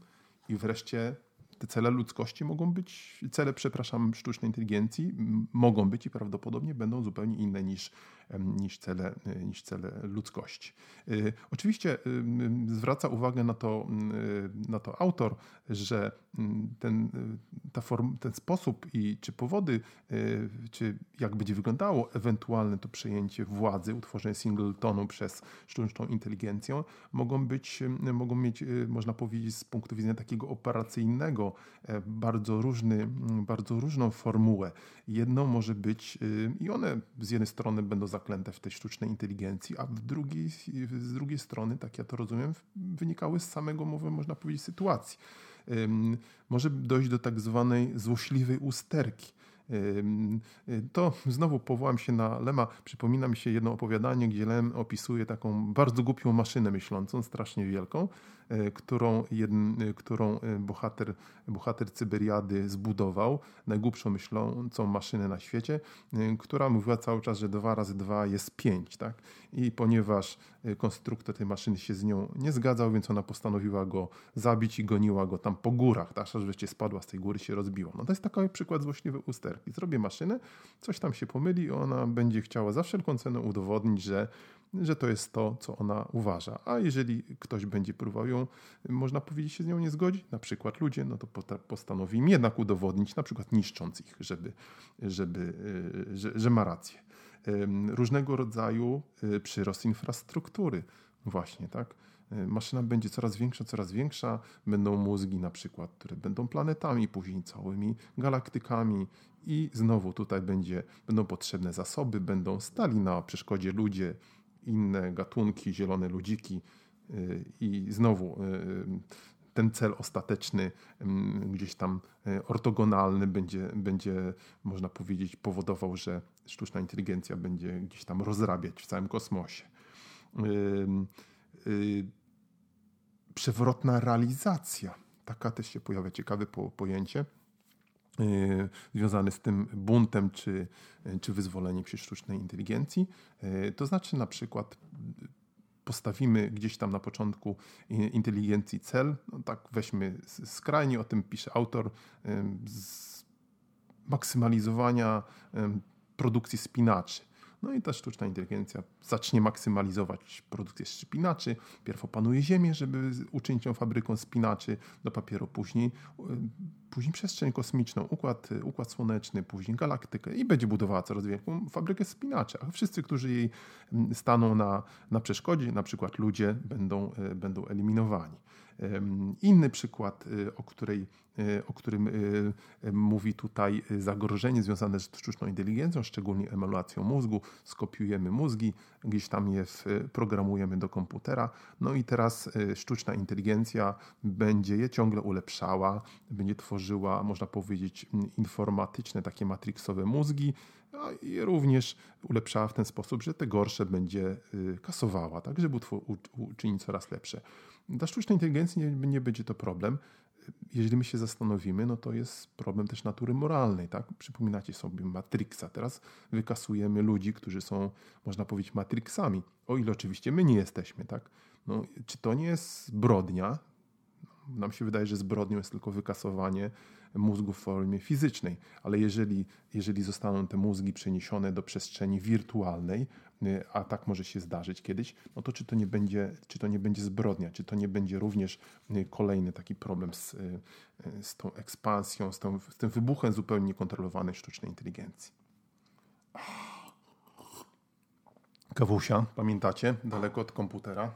I wreszcie te cele ludzkości mogą być, cele, przepraszam, sztucznej inteligencji mogą być i prawdopodobnie będą zupełnie inne niż, niż, cele, niż cele ludzkości. Y, oczywiście zwraca uwagę na to, na to autor, że ten, ta form, ten sposób i czy powody, y, czy jak będzie wyglądało ewentualne to przejęcie władzy, utworzenie singletonu przez sztuczną inteligencję, mogą być, mogą mieć, y, można powiedzieć, z punktu widzenia takiego operacyjnego, bardzo, różny, bardzo różną formułę. Jedną może być, y, i one z jednej strony będą zaklęte w tej sztucznej inteligencji, a w drugiej, z drugiej strony, tak ja to rozumiem, wynikały z samego, mowy, można powiedzieć, sytuacji może dojść do tak zwanej złośliwej usterki. To znowu powołam się na Lema. Przypomina mi się jedno opowiadanie, gdzie Lem opisuje taką bardzo głupią maszynę myślącą, strasznie wielką, którą, jedn, e, którą e, bohater, bohater Cyberiady zbudował, najgłupszą myślącą maszynę na świecie, która mówiła cały czas, że 2 razy 2 jest 5. Tak? I ponieważ konstruktor tej maszyny się z nią nie zgadzał, więc ona postanowiła go zabić i goniła go tam po górach, tak? aż wreszcie spadła z tej góry się rozbiła. No to jest taki przykład złośliwej usterki. Zrobię maszynę, coś tam się pomyli i ona będzie chciała za wszelką cenę udowodnić, że że to jest to, co ona uważa. A jeżeli ktoś będzie próbował ją, można powiedzieć, się z nią nie zgodzić, na przykład ludzie, no to postanowi im jednak udowodnić, na przykład niszcząc ich, żeby, żeby, że, że ma rację różnego rodzaju y, przyrost infrastruktury. Właśnie, tak? Y, maszyna będzie coraz większa, coraz większa. Będą mózgi na przykład, które będą planetami, później całymi galaktykami i znowu tutaj będzie, będą potrzebne zasoby, będą stali na przeszkodzie ludzie, inne gatunki, zielone ludziki y, i znowu y, ten cel ostateczny, mm, gdzieś tam ortogonalny, będzie, będzie, można powiedzieć, powodował, że sztuczna inteligencja będzie gdzieś tam rozrabiać w całym kosmosie. Przewrotna realizacja. Taka też się pojawia. Ciekawe po, pojęcie yy, związane z tym buntem czy, czy wyzwoleniem się sztucznej inteligencji. Yy, to znaczy na przykład postawimy gdzieś tam na początku inteligencji cel, no tak weźmy skrajnie, o tym pisze autor, yy, maksymalizowania produkcji spinaczy. No i ta sztuczna inteligencja zacznie maksymalizować produkcję spinaczy. Pierw opanuje Ziemię, żeby uczynić ją fabryką spinaczy do papieru, później, y, później przestrzeń kosmiczną, układ, układ słoneczny, później galaktykę i będzie budowała coraz większą fabrykę spinaczy. A wszyscy, którzy jej mm, staną na, na przeszkodzie, na przykład ludzie, będą, y, będą eliminowani. Inny przykład, y, o, której, y, o którym y, mówi tutaj zagrożenie związane z sztuczną inteligencją, szczególnie emulacją mózgu. Skopiujemy mózgi, gdzieś tam je programujemy do komputera. No i teraz sztuczna inteligencja będzie je ciągle ulepszała, będzie tworzyła, można powiedzieć, informatyczne, takie matrixowe mózgi, i również ulepszała w ten sposób, że te gorsze będzie kasowała, tak, żeby uczynić coraz lepsze. Dla sztucznej inteligencji nie, nie będzie to problem. Jeżeli my się zastanowimy, no to jest problem też natury moralnej, tak? Przypominacie sobie Matrixa. Teraz wykasujemy ludzi, którzy są, można powiedzieć, Matrixami. O ile oczywiście my nie jesteśmy, tak? No, czy to nie jest zbrodnia? Nam się wydaje, że zbrodnią jest tylko wykasowanie mózgu w formie fizycznej, ale jeżeli, jeżeli zostaną te mózgi przeniesione do przestrzeni wirtualnej, a tak może się zdarzyć kiedyś, no to czy to nie będzie, czy to nie będzie zbrodnia, czy to nie będzie również y, kolejny taki problem z, y, z tą ekspansją, z, tą, z tym wybuchem zupełnie niekontrolowanej sztucznej inteligencji. Kawusia, pamiętacie? Daleko od komputera.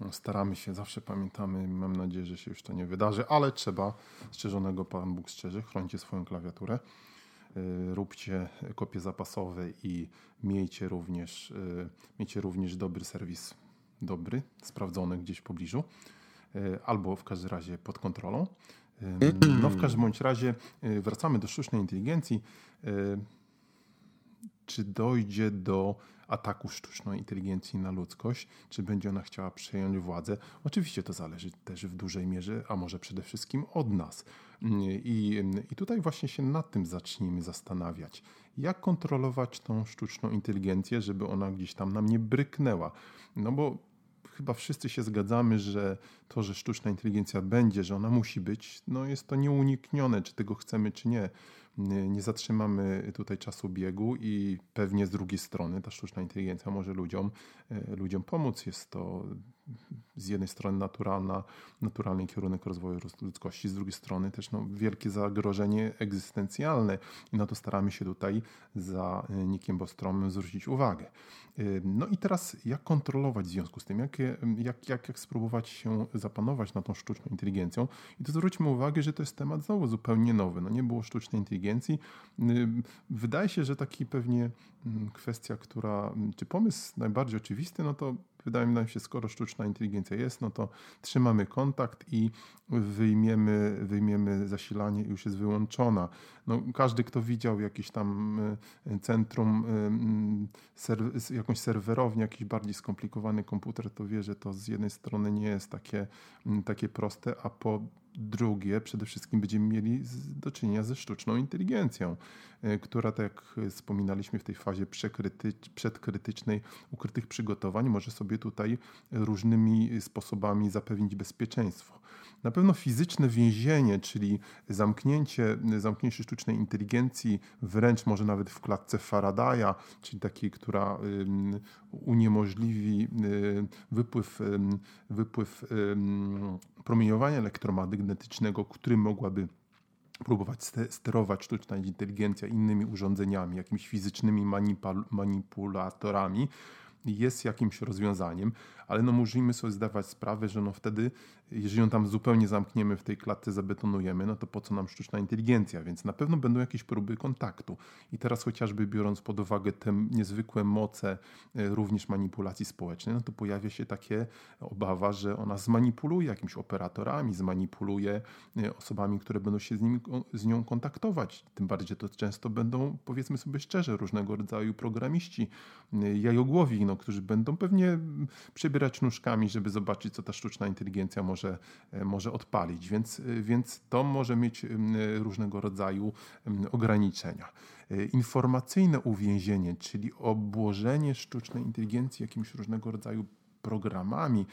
No, staramy się, zawsze pamiętamy, mam nadzieję, że się już to nie wydarzy, ale trzeba, strzeżonego Pan Bóg strzeże, chroncie swoją klawiaturę, y, róbcie kopie zapasowe i miejcie również, y, miejcie również dobry serwis, dobry, sprawdzony gdzieś w pobliżu, y, albo w każdym razie pod kontrolą. No w każdym bądź razie wracamy do sztucznej inteligencji. Czy dojdzie do ataku sztucznej inteligencji na ludzkość, czy będzie ona chciała przejąć władzę. Oczywiście to zależy też w dużej mierze, a może przede wszystkim od nas. I, i tutaj właśnie się nad tym zacznijmy zastanawiać. Jak kontrolować tą sztuczną inteligencję, żeby ona gdzieś tam nam nie bryknęła? No bo chyba wszyscy się zgadzamy, że to, że sztuczna inteligencja będzie, że ona musi być, no jest to nieuniknione, czy tego chcemy, czy nie nie zatrzymamy tutaj czasu biegu i pewnie z drugiej strony ta sztuczna inteligencja może ludziom, e, ludziom pomóc. Jest to z jednej strony naturalna, naturalny kierunek rozwoju ludzkości, z drugiej strony też no, wielkie zagrożenie egzystencjalne i na to staramy się tutaj za e, Nikiem Bostromem zwrócić uwagę. E, no i teraz jak kontrolować w związku z tym, jak, jak, jak, jak spróbować się zapanować nad tą sztuczną inteligencją i to zwróćmy uwagę, że to jest temat znowu zupełnie nowy. No nie było sztucznej inteligencji. E, wydaje się, że taki pewnie mm, kwestia, która, czy pomysł najbardziej oczywisty, no to wydaje mi się, skoro sztuczna inteligencja jest, no to trzymamy kontakt i wyjmiemy, wyjmiemy zasilanie i już jest wyłączona. No, każdy, kto widział jakieś tam e, centrum, e, jakąś serwerownię, jakiś bardziej skomplikowany komputer, to wie, że to z jednej strony nie jest takie, takie proste, a po drugie, przede wszystkim będziemy mieli do czynienia ze sztuczną inteligencją, e, która, tak jak wspominaliśmy w tej fazie przedkrytycznej ukrytych przygotowań, może sobie tutaj różnymi sposobami zapewnić bezpieczeństwo. Na pewno fizyczne więzienie, czyli zamknięcie, zamknięcie sztucznej inteligencji, wręcz może nawet w klatce Faradaya, czyli takiej, która uniemożliwi wypływ, wypływ promieniowania elektromagnetycznego, którym mogłaby próbować sterować sztuczna inteligencja innymi urządzeniami, jakimiś fizycznymi manipulatorami, jest jakimś rozwiązaniem, ale no musimy sobie zdawać sprawę, że no wtedy, jeżeli ją tam zupełnie zamkniemy w tej klatce, zabetonujemy, no to po co nam sztuczna inteligencja? Więc na pewno będą jakieś próby kontaktu. I teraz chociażby biorąc pod uwagę te niezwykłe moce e, również manipulacji społecznej, no to pojawia się takie obawa, że ona zmanipuluje jakimiś operatorami, zmanipuluje e, osobami, które będą się z, nim, z nią kontaktować. Tym bardziej, to często będą, powiedzmy sobie szczerze, różnego rodzaju programiści, e, jajogłowi, no, którzy będą pewnie przebierać nóżkami, żeby zobaczyć, co ta sztuczna inteligencja może, e, może odpalić. Więc, więc to może mieć różnego rodzaju ograniczenia. Informacyjne uwięzienie, czyli obłożenie sztucznej inteligencji jakimś różnego rodzaju programami,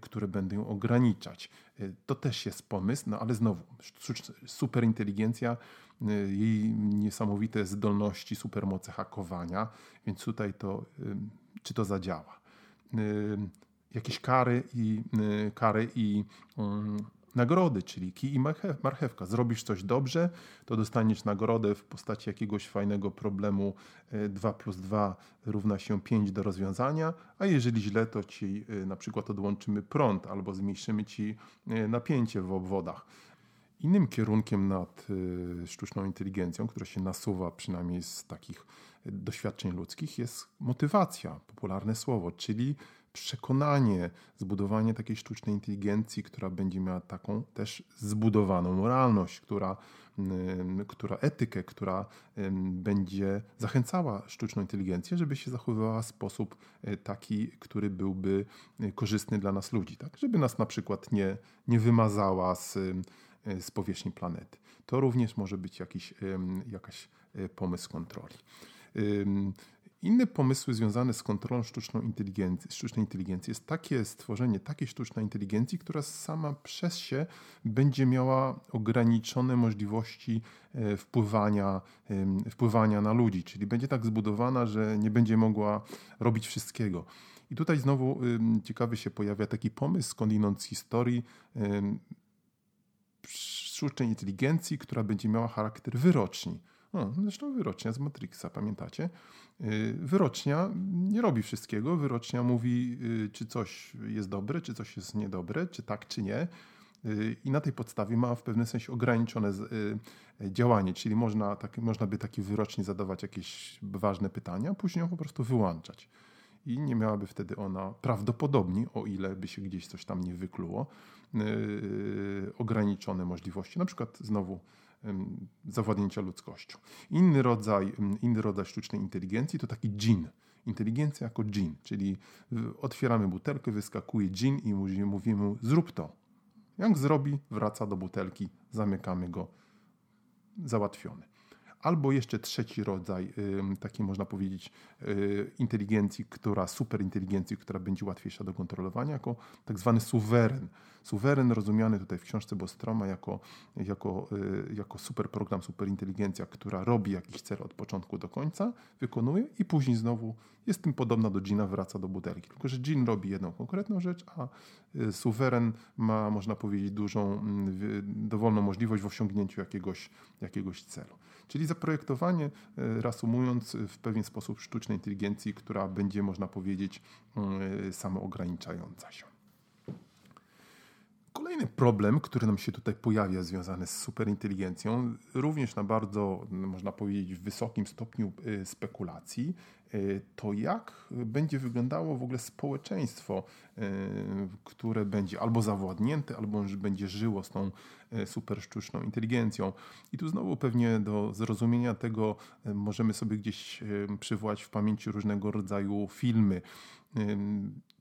które będą ją ograniczać. To też jest pomysł, no ale znowu, superinteligencja, jej niesamowite zdolności, supermoce hakowania, więc tutaj to, czy to zadziała. Jakieś kary i, kary i mm, nagrody, czyli kij i marchewka. Zrobisz coś dobrze, to dostaniesz nagrodę w postaci jakiegoś fajnego problemu 2 e, plus 2 równa się 5 do rozwiązania, a jeżeli źle, to ci e, na przykład odłączymy prąd albo zmniejszymy ci napięcie w obwodach. Innym kierunkiem nad sztuczną inteligencją, która się nasuwa przynajmniej z takich doświadczeń ludzkich, jest motywacja, popularne słowo, czyli przekonanie, zbudowanie takiej sztucznej inteligencji, która będzie miała taką też zbudowaną moralność, która, która etykę, która będzie zachęcała sztuczną inteligencję, żeby się zachowywała w sposób e, taki, który byłby e, korzystny dla nas ludzi, tak? żeby nas na przykład nie, nie wymazała z, e, z powierzchni planety. To również może być jakiś, jakaś pomysł kontroli. Inne pomysły związane z kontrolą sztuczną inteligencji, sztucznej inteligencji jest takie stworzenie takiej sztucznej inteligencji, która sama przez się będzie miała ograniczone możliwości e, wpływania, wpływania na ludzi, czyli będzie tak zbudowana, że nie będzie mogła robić wszystkiego. I tutaj znowu ciekawy się pojawia taki pomysł skądinąd z historii sztucznej inteligencji, która będzie miała charakter wyroczni. No, zresztą wyrocznia z Matrixa, pamiętacie? Y, wyrocznia nie robi wszystkiego. Wyrocznia mówi, y, czy coś jest dobre, czy coś jest niedobre, czy tak, czy nie. Y, I na tej podstawie ma w pewnym sensie ograniczone działanie, czyli można, tak, można by taki wyrocznie zadawać jakieś ważne pytania, później ją po prostu wyłączać. I nie miałaby wtedy ona prawdopodobnie, o ile by się gdzieś coś tam nie wykluło, ograniczone możliwości. Na przykład znowu zawładnięcia ludzkością. Inny rodzaj, inny rodzaj sztucznej inteligencji to taki dżin. Inteligencja jako dżin, czyli otwieramy butelkę, wyskakuje dżin i mówimy mu zrób to. Jak zrobi, wraca do butelki, zamykamy go, załatwiony. Albo jeszcze trzeci rodzaj, takiej można powiedzieć, y, inteligencji, która, superinteligencji, która będzie łatwiejsza do kontrolowania, jako tak zwany suweren. Suweren rozumiany tutaj w książce Bostroma jako, jako, y, jako super program, superinteligencja, która robi jakiś cel od początku do końca, wykonuje i później znowu jest tym podobna do Gina, wraca do butelki. Tylko, że Gin robi jedną konkretną rzecz, a y, suweren ma, można powiedzieć, dużą, mm, dowolną możliwość w osiągnięciu jakiegoś, jakiegoś celu. Czyli zaprojektowanie, e, reasumując, w pewien sposób sztucznej inteligencji, która będzie, można powiedzieć, mm, samoograniczająca się. Kolejny problem, który nam się tutaj pojawia, związany z superinteligencją, również na bardzo, można powiedzieć, wysokim stopniu e, spekulacji, e, to jak będzie wyglądało w ogóle społeczeństwo, które będzie albo zawładnięte, albo będzie żyło z tą super sztuczną inteligencją. I tu znowu pewnie do zrozumienia tego możemy sobie gdzieś przywołać w pamięci różnego rodzaju filmy.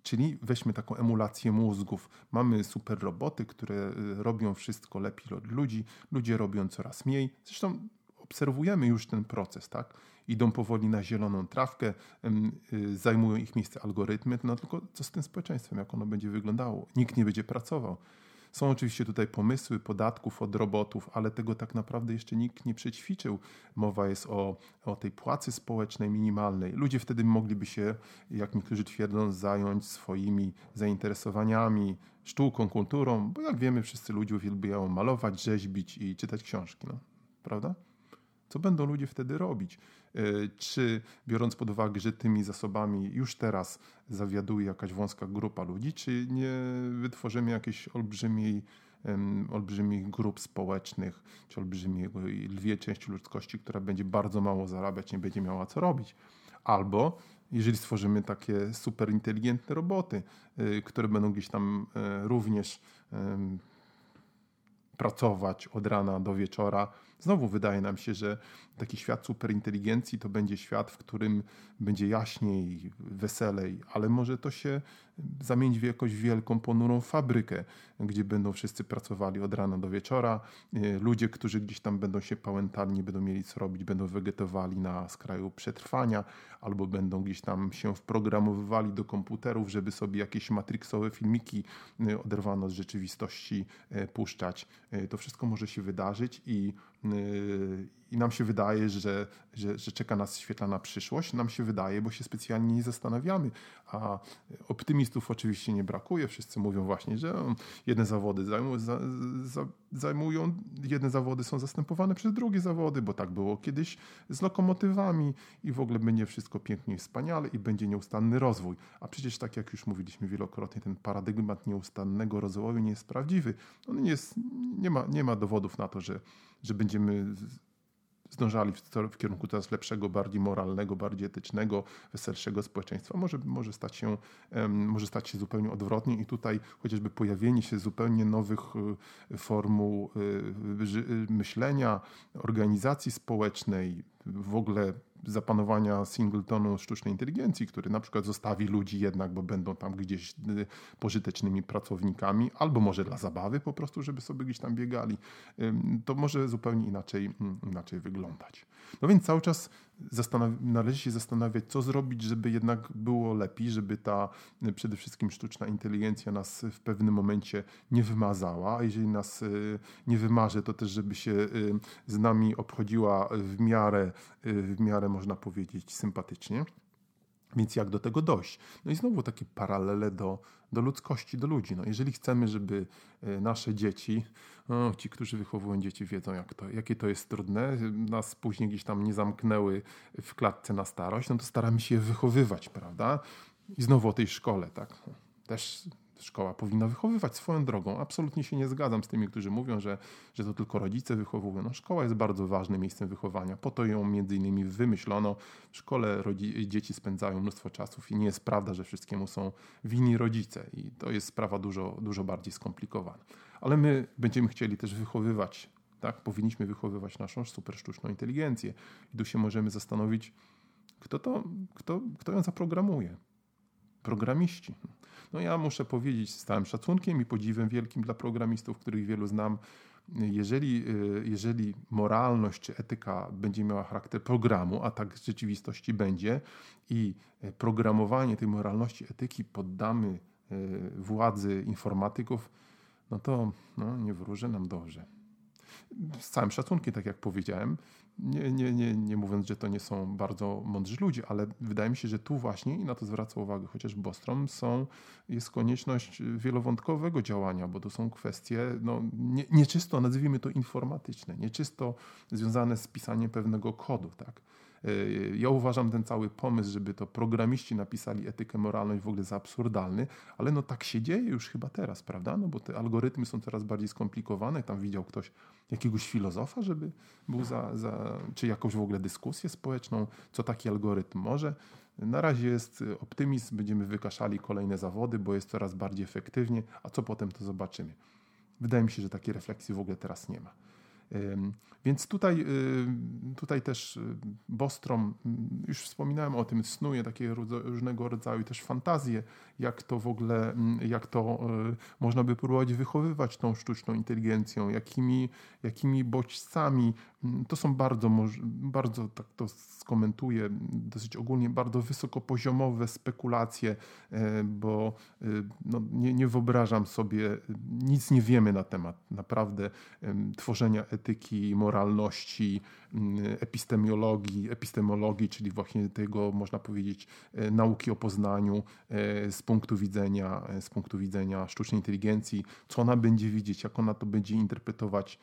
Czyli weźmy taką emulację mózgów. Mamy super roboty, które y, robią wszystko lepiej od ludzi, ludzie robią coraz mniej. Zresztą obserwujemy już ten proces, tak? Idą powoli na zieloną trawkę, y, zajmują ich miejsce algorytmy, no tylko co z tym społeczeństwem, jak ono będzie wyglądało? Nikt nie będzie pracował. Są oczywiście tutaj pomysły podatków od robotów, ale tego tak naprawdę jeszcze nikt nie przećwiczył. Mowa jest o, o tej płacy społecznej minimalnej. Ludzie wtedy mogliby się, jak niektórzy twierdzą, zająć swoimi zainteresowaniami, sztuką, kulturą, bo jak wiemy, wszyscy ludzie uwielbiają malować, rzeźbić i czytać książki, no, prawda? Co będą ludzie wtedy robić? Czy biorąc pod uwagę, że tymi zasobami już teraz zawiaduje jakaś wąska grupa ludzi, czy nie wytworzymy jakiejś olbrzymiej olbrzymich grup społecznych, czy olbrzymiej lwie części ludzkości, która będzie bardzo mało zarabiać, nie będzie miała co robić. Albo jeżeli stworzymy takie super inteligentne roboty, y, które będą gdzieś tam y, również pracować od rana do wieczora. Znowu wydaje nam się, że taki świat superinteligencji to będzie świat, w którym będzie jaśniej, weselej, ale może to się zamienić w jakąś wielką, ponurą fabrykę, gdzie będą wszyscy pracowali od rana do wieczora. E, ludzie, którzy gdzieś tam będą się pałętali, nie będą mieli co robić, będą wegetowali na skraju przetrwania, albo będą gdzieś tam się wprogramowywali do komputerów, żeby sobie jakieś matrixowe filmiki e, oderwane od rzeczywistości e, puszczać. To wszystko może się wydarzyć i i nam się wydaje, że, że, że, czeka nas świetlana przyszłość. Nam się wydaje, bo się specjalnie nie zastanawiamy. A optymistów oczywiście nie brakuje. Wszyscy mówią właśnie, że jedne zawody zajmują, zajmują jedne zawody są zastępowane przez drugie zawody, bo tak było kiedyś z lokomotywami i w ogóle będzie wszystko pięknie i wspaniale i będzie nieustanny rozwój. A przecież tak jak już mówiliśmy wielokrotnie, ten paradygmat nieustannego rozwoju nie jest prawdziwy. On nie, jest, nie, ma, nie ma dowodów na to, że, że będziemy zdążali w, w, kierunku coraz lepszego, bardziej moralnego, bardziej etycznego, weselszego społeczeństwa. Może, może, stać się, może stać się zupełnie odwrotnie i tutaj chociażby pojawienie się zupełnie nowych y, formuł y, y, myślenia, organizacji społecznej, w ogóle zapanowania singletonu sztucznej inteligencji, który na przykład zostawi ludzi jednak, bo będą tam gdzieś y, pożytecznymi pracownikami, albo może dla zabawy po prostu, żeby sobie gdzieś tam biegali, to może zupełnie inaczej, mm, inaczej wyglądać. No więc cały czas należy się zastanawiać, co zrobić, żeby jednak było lepiej, żeby ta y, przede wszystkim sztuczna inteligencja nas w pewnym momencie nie wymazała, a jeżeli nas y, nie wymarzy, to też żeby się z nami obchodziła w miarę, w miarę można powiedzieć, sympatycznie. Więc jak do tego dojść? No i znowu takie paralele do, do ludzkości, do ludzi. No jeżeli chcemy, żeby e, nasze dzieci, ci, którzy wychowują dzieci, wiedzą, jak to, jakie to jest trudne, nas później gdzieś tam nie zamknęły w klatce na starość, no to staramy się je wychowywać, prawda? I znowu o tej szkole, tak? Też szkoła powinna wychowywać swoją drogą. Absolutnie się nie zgadzam z tymi, którzy mówią, że, że to tylko rodzice wychowują. No, szkoła jest bardzo ważnym miejscem wychowania. Po to ją między innymi wymyślono. W szkole dzieci spędzają mnóstwo czasów i nie jest prawda, że wszystkiemu są winni rodzice. I to jest sprawa dużo, dużo bardziej skomplikowana. Ale my będziemy chcieli też wychowywać tak? Powinniśmy wychowywać naszą super sztuczną inteligencję. I tu się możemy zastanowić, kto, to, kto, kto ją zaprogramuje. Programiści. No ja muszę powiedzieć z całym szacunkiem i podziwem wielkim dla programistów, których wielu znam, jeżeli, y, jeżeli moralność czy etyka będzie miała charakter programu, a tak w rzeczywistości będzie, i programowanie tej moralności, etyki poddamy y, władzy informatyków, no to no, nie wróży nam dobrze. Z całym szacunkiem, tak jak powiedziałem, nie, nie, nie, nie mówiąc, że to nie są bardzo mądrzy ludzie, ale wydaje mi się, że tu właśnie, i na to zwraca uwagę chociaż Bostrom, są, jest konieczność wielowątkowego działania, bo to są kwestie no, nie, nieczysto, nazwijmy to informatyczne, nieczysto związane z pisaniem pewnego kodu. Tak? Y, ja uważam ten cały pomysł, żeby to programiści napisali etykę moralność w ogóle za absurdalny, ale no tak się dzieje już chyba teraz, prawda? No bo te algorytmy są coraz bardziej skomplikowane. Tam widział ktoś jakiegoś filozofa, żeby był za, za czy jakąś w ogóle dyskusję społeczną, co taki algorytm może. Na razie jest optymizm, będziemy wykaszali kolejne zawody, bo jest coraz bardziej efektywnie, a co potem to zobaczymy. Wydaje mi się, że takiej refleksji w ogóle teraz nie ma. Więc tutaj, tutaj też y, Bostrom, mm, już wspominałem o tym, snuje takie różnego rodzaju też fantazje, jak to w ogóle, mm, jak to y, można by próbować wychowywać tą sztuczną inteligencją, jakimi, jakimi bodźcami. To są bardzo, bardzo, tak to skomentuję dosyć ogólnie, bardzo wysokopoziomowe spekulacje, e, bo y, no, nie, nie wyobrażam sobie, nic nie wiemy na temat naprawdę tworzenia etyki, moralności, epistemiologii, epistemologii, czyli właśnie tego, można powiedzieć, e, nauki o poznaniu e, z punktu widzenia, e, z punktu widzenia sztucznej inteligencji, co ona będzie widzieć, jak ona to będzie interpretować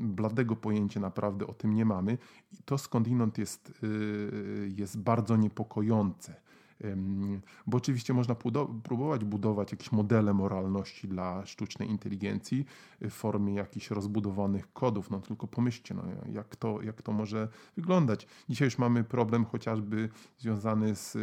bladego pojęcia naprawdę o tym nie mamy i to skądinąd jest, jest bardzo niepokojące. Bo oczywiście można próbować budować jakieś modele moralności dla sztucznej inteligencji w formie jakichś rozbudowanych kodów. No tylko pomyślcie, no, jak, to, jak to może wyglądać. Dzisiaj już mamy problem chociażby związany z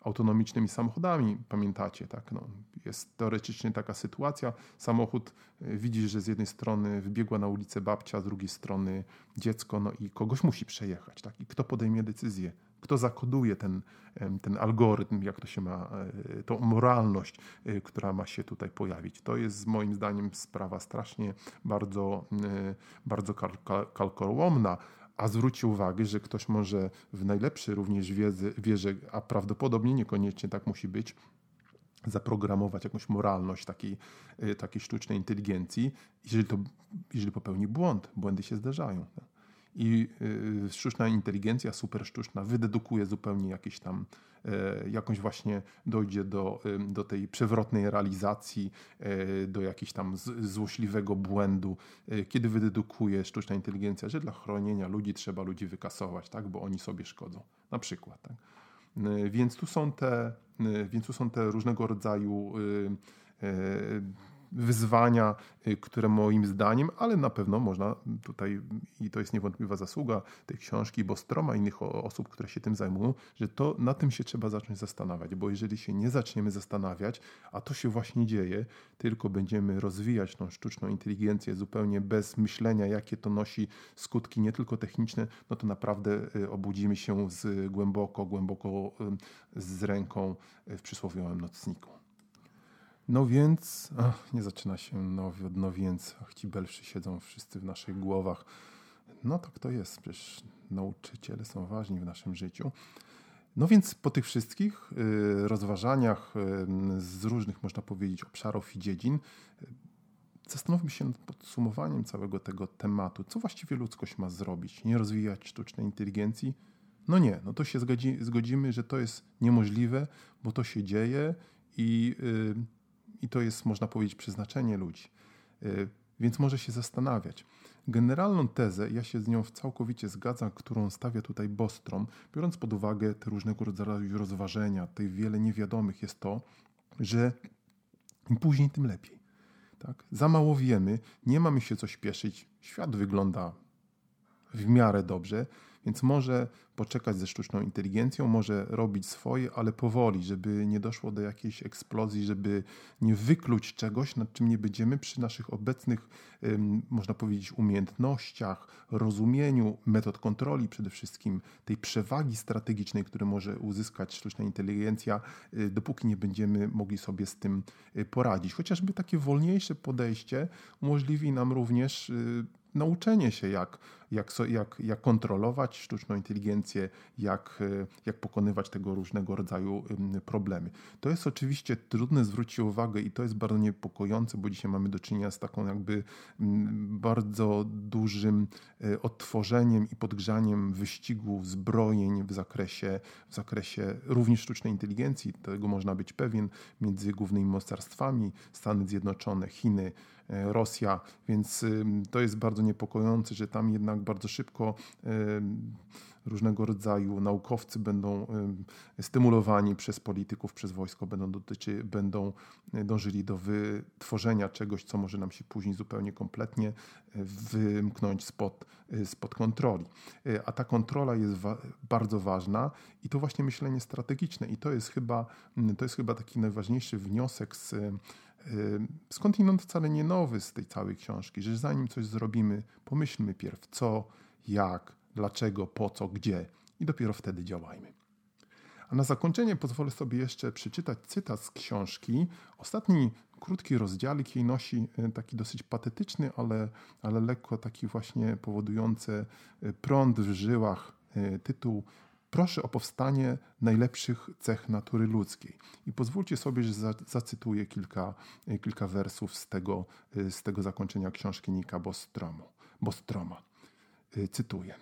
autonomicznymi samochodami. Pamiętacie, tak? No, jest teoretycznie taka sytuacja. Samochód y, widzi, że z jednej strony wybiegła na ulicę babcia, z drugiej strony dziecko, no i kogoś musi przejechać. Tak? I kto podejmie decyzję? Kto zakoduje ten, ten algorytm, jak to się ma, e, tą moralność, e, która ma się tutaj pojawić. To jest moim zdaniem sprawa strasznie bardzo, e, bardzo kalkołomna. A zwróćcie uwagę, że ktoś może w najlepszej również wiedzy, wierze, a prawdopodobnie niekoniecznie tak musi być, zaprogramować jakąś moralność takiej, takiej sztucznej inteligencji, jeżeli, to, jeżeli popełni błąd. Błędy się zdarzają. I y, sztuczna inteligencja, super sztuczna, wydedukuje zupełnie jakieś tam, e, jakąś właśnie dojdzie do, do tej przewrotnej realizacji, e, do jakiegoś tam złośliwego błędu, e, kiedy wydedukuje sztuczna inteligencja, że dla chronienia ludzi trzeba ludzi wykasować, tak, bo oni sobie szkodzą, na przykład. Tak. Więc tu są te, więc tu są te różnego rodzaju wyzwania, y, które moim zdaniem, ale na pewno można tutaj, i to jest niewątpliwa zasługa tej książki Bostroma i innych osób, które się tym zajmują, że to na tym się trzeba zacząć zastanawiać, bo jeżeli się nie zaczniemy zastanawiać, a to się właśnie dzieje, tylko będziemy rozwijać tą sztuczną inteligencję zupełnie bez myślenia, jakie to nosi skutki nie tylko techniczne, no to naprawdę y, obudzimy się z głęboko, głęboko z ręką w przysłowiowym nocniku. No więc, ach, nie zaczyna się no, od no więc, ach ci belszy siedzą wszyscy w naszych głowach. No tak to jest, przecież nauczyciele są ważni w naszym życiu. No więc po tych wszystkich y, rozważaniach y, z różnych, można powiedzieć, obszarów i dziedzin, y, zastanówmy się nad podsumowaniem całego tego tematu. Co właściwie ludzkość ma zrobić? Nie rozwijać sztucznej inteligencji? No nie, no to się zgodzi, zgodzimy, że to jest niemożliwe, bo to się dzieje i i to jest, można powiedzieć, przeznaczenie ludzi. Y, więc może się zastanawiać. Generalną tezę, ja się z nią całkowicie zgadzam, którą stawia tutaj Bostrom, biorąc pod uwagę te różnego rodzaju rozważenia, tych wiele niewiadomych, jest to, że im później, tym lepiej. Tak? Za mało wiemy, nie mamy się co śpieszyć, świat wygląda w miarę dobrze, więc może poczekać ze sztuczną inteligencją, może robić swoje, ale powoli, żeby nie doszło do jakiejś eksplozji, żeby nie wykluć czegoś, nad czym nie będziemy przy naszych obecnych, można powiedzieć, umiejętnościach, rozumieniu metod kontroli, przede wszystkim tej przewagi strategicznej, które może uzyskać sztuczna inteligencja, y, dopóki nie będziemy mogli sobie z tym y, poradzić. Chociażby takie wolniejsze podejście umożliwi nam również y, nauczenie się, jak, jak, jak, jak kontrolować sztuczną inteligencję, jak, e, jak pokonywać tego różnego rodzaju problemy. To jest oczywiście trudne, zwrócić uwagę i to jest bardzo niepokojące, bo dzisiaj mamy do czynienia z taką jakby bardzo dużym e, odtworzeniem i podgrzaniem wyścigu zbrojeń w zakresie, w zakresie również sztucznej inteligencji. Tego można być pewien między głównymi mocarstwami Stany Zjednoczone, Chiny, E, Rosja, więc to jest bardzo niepokojące, że tam jednak bardzo szybko różnego rodzaju naukowcy będą stymulowani przez polityków, przez wojsko, będą, dotyczy, będą e, dążyli do wytworzenia czegoś, co może nam się później zupełnie kompletnie e, wymknąć spod, spod kontroli. A ta kontrola jest wa bardzo ważna i to właśnie myślenie strategiczne i to jest chyba, to jest chyba taki najważniejszy wniosek z skądinąd wcale nie nowy z tej całej książki, że zanim coś zrobimy, pomyślmy pierw co, jak, dlaczego, po co, gdzie i dopiero wtedy działajmy. A na zakończenie pozwolę sobie jeszcze przeczytać cytat z książki. Ostatni krótki rozdziałik jej nosi e, taki dosyć patetyczny, ale, ale lekko taki właśnie powodujący e, prąd w żyłach e, tytuł proszę o powstanie najlepszych cech natury ludzkiej. I pozwólcie sobie, że zacytuję kilka, e, kilka wersów z tego, e, z tego zakończenia książki Nika Bostromu, Bostroma. E, cytuję.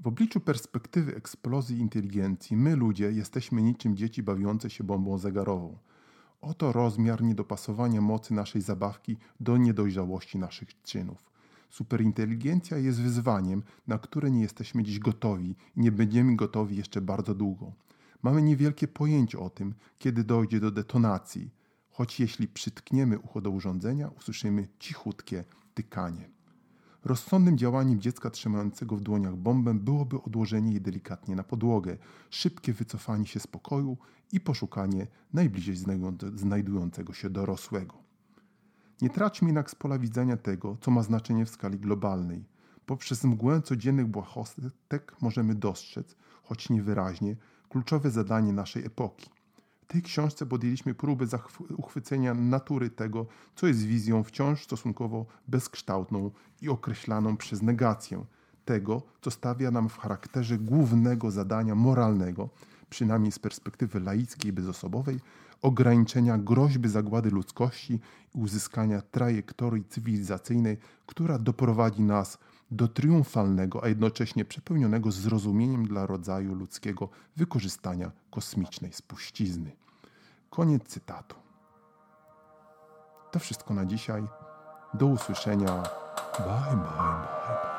W obliczu perspektywy eksplozji inteligencji, my ludzie jesteśmy niczym dzieci bawiące się bombą zegarową. Oto rozmiar niedopasowania mocy naszej zabawki do niedojrzałości naszych czynów. Superinteligencja jest wyzwaniem, na które nie jesteśmy dziś gotowi i nie będziemy gotowi jeszcze bardzo długo. Mamy niewielkie pojęcie o tym, kiedy dojdzie do detonacji, choć jeśli przytkniemy ucho do urządzenia, usłyszymy cichutkie tykanie. Rozsądnym działaniem dziecka trzymającego w dłoniach bombę byłoby odłożenie jej delikatnie na podłogę, szybkie wycofanie się z pokoju i poszukanie najbliżej znajdującego się dorosłego. Nie traćmy jednak z pola widzenia tego, co ma znaczenie w skali globalnej. Poprzez mgłę codziennych błahostek możemy dostrzec, choć niewyraźnie, kluczowe zadanie naszej epoki. W tej książce podjęliśmy próbę uchwycenia natury tego, co jest wizją wciąż stosunkowo bezkształtną i określaną przez negację tego, co stawia nam w charakterze głównego zadania moralnego, przynajmniej z perspektywy laickiej i bezosobowej, ograniczenia groźby zagłady ludzkości i uzyskania trajektorii cywilizacyjnej, która doprowadzi nas do triumfalnego, a jednocześnie przepełnionego zrozumieniem dla rodzaju ludzkiego wykorzystania kosmicznej spuścizny. Koniec cytatu. To wszystko na dzisiaj. Do usłyszenia. Bye, bye, bye.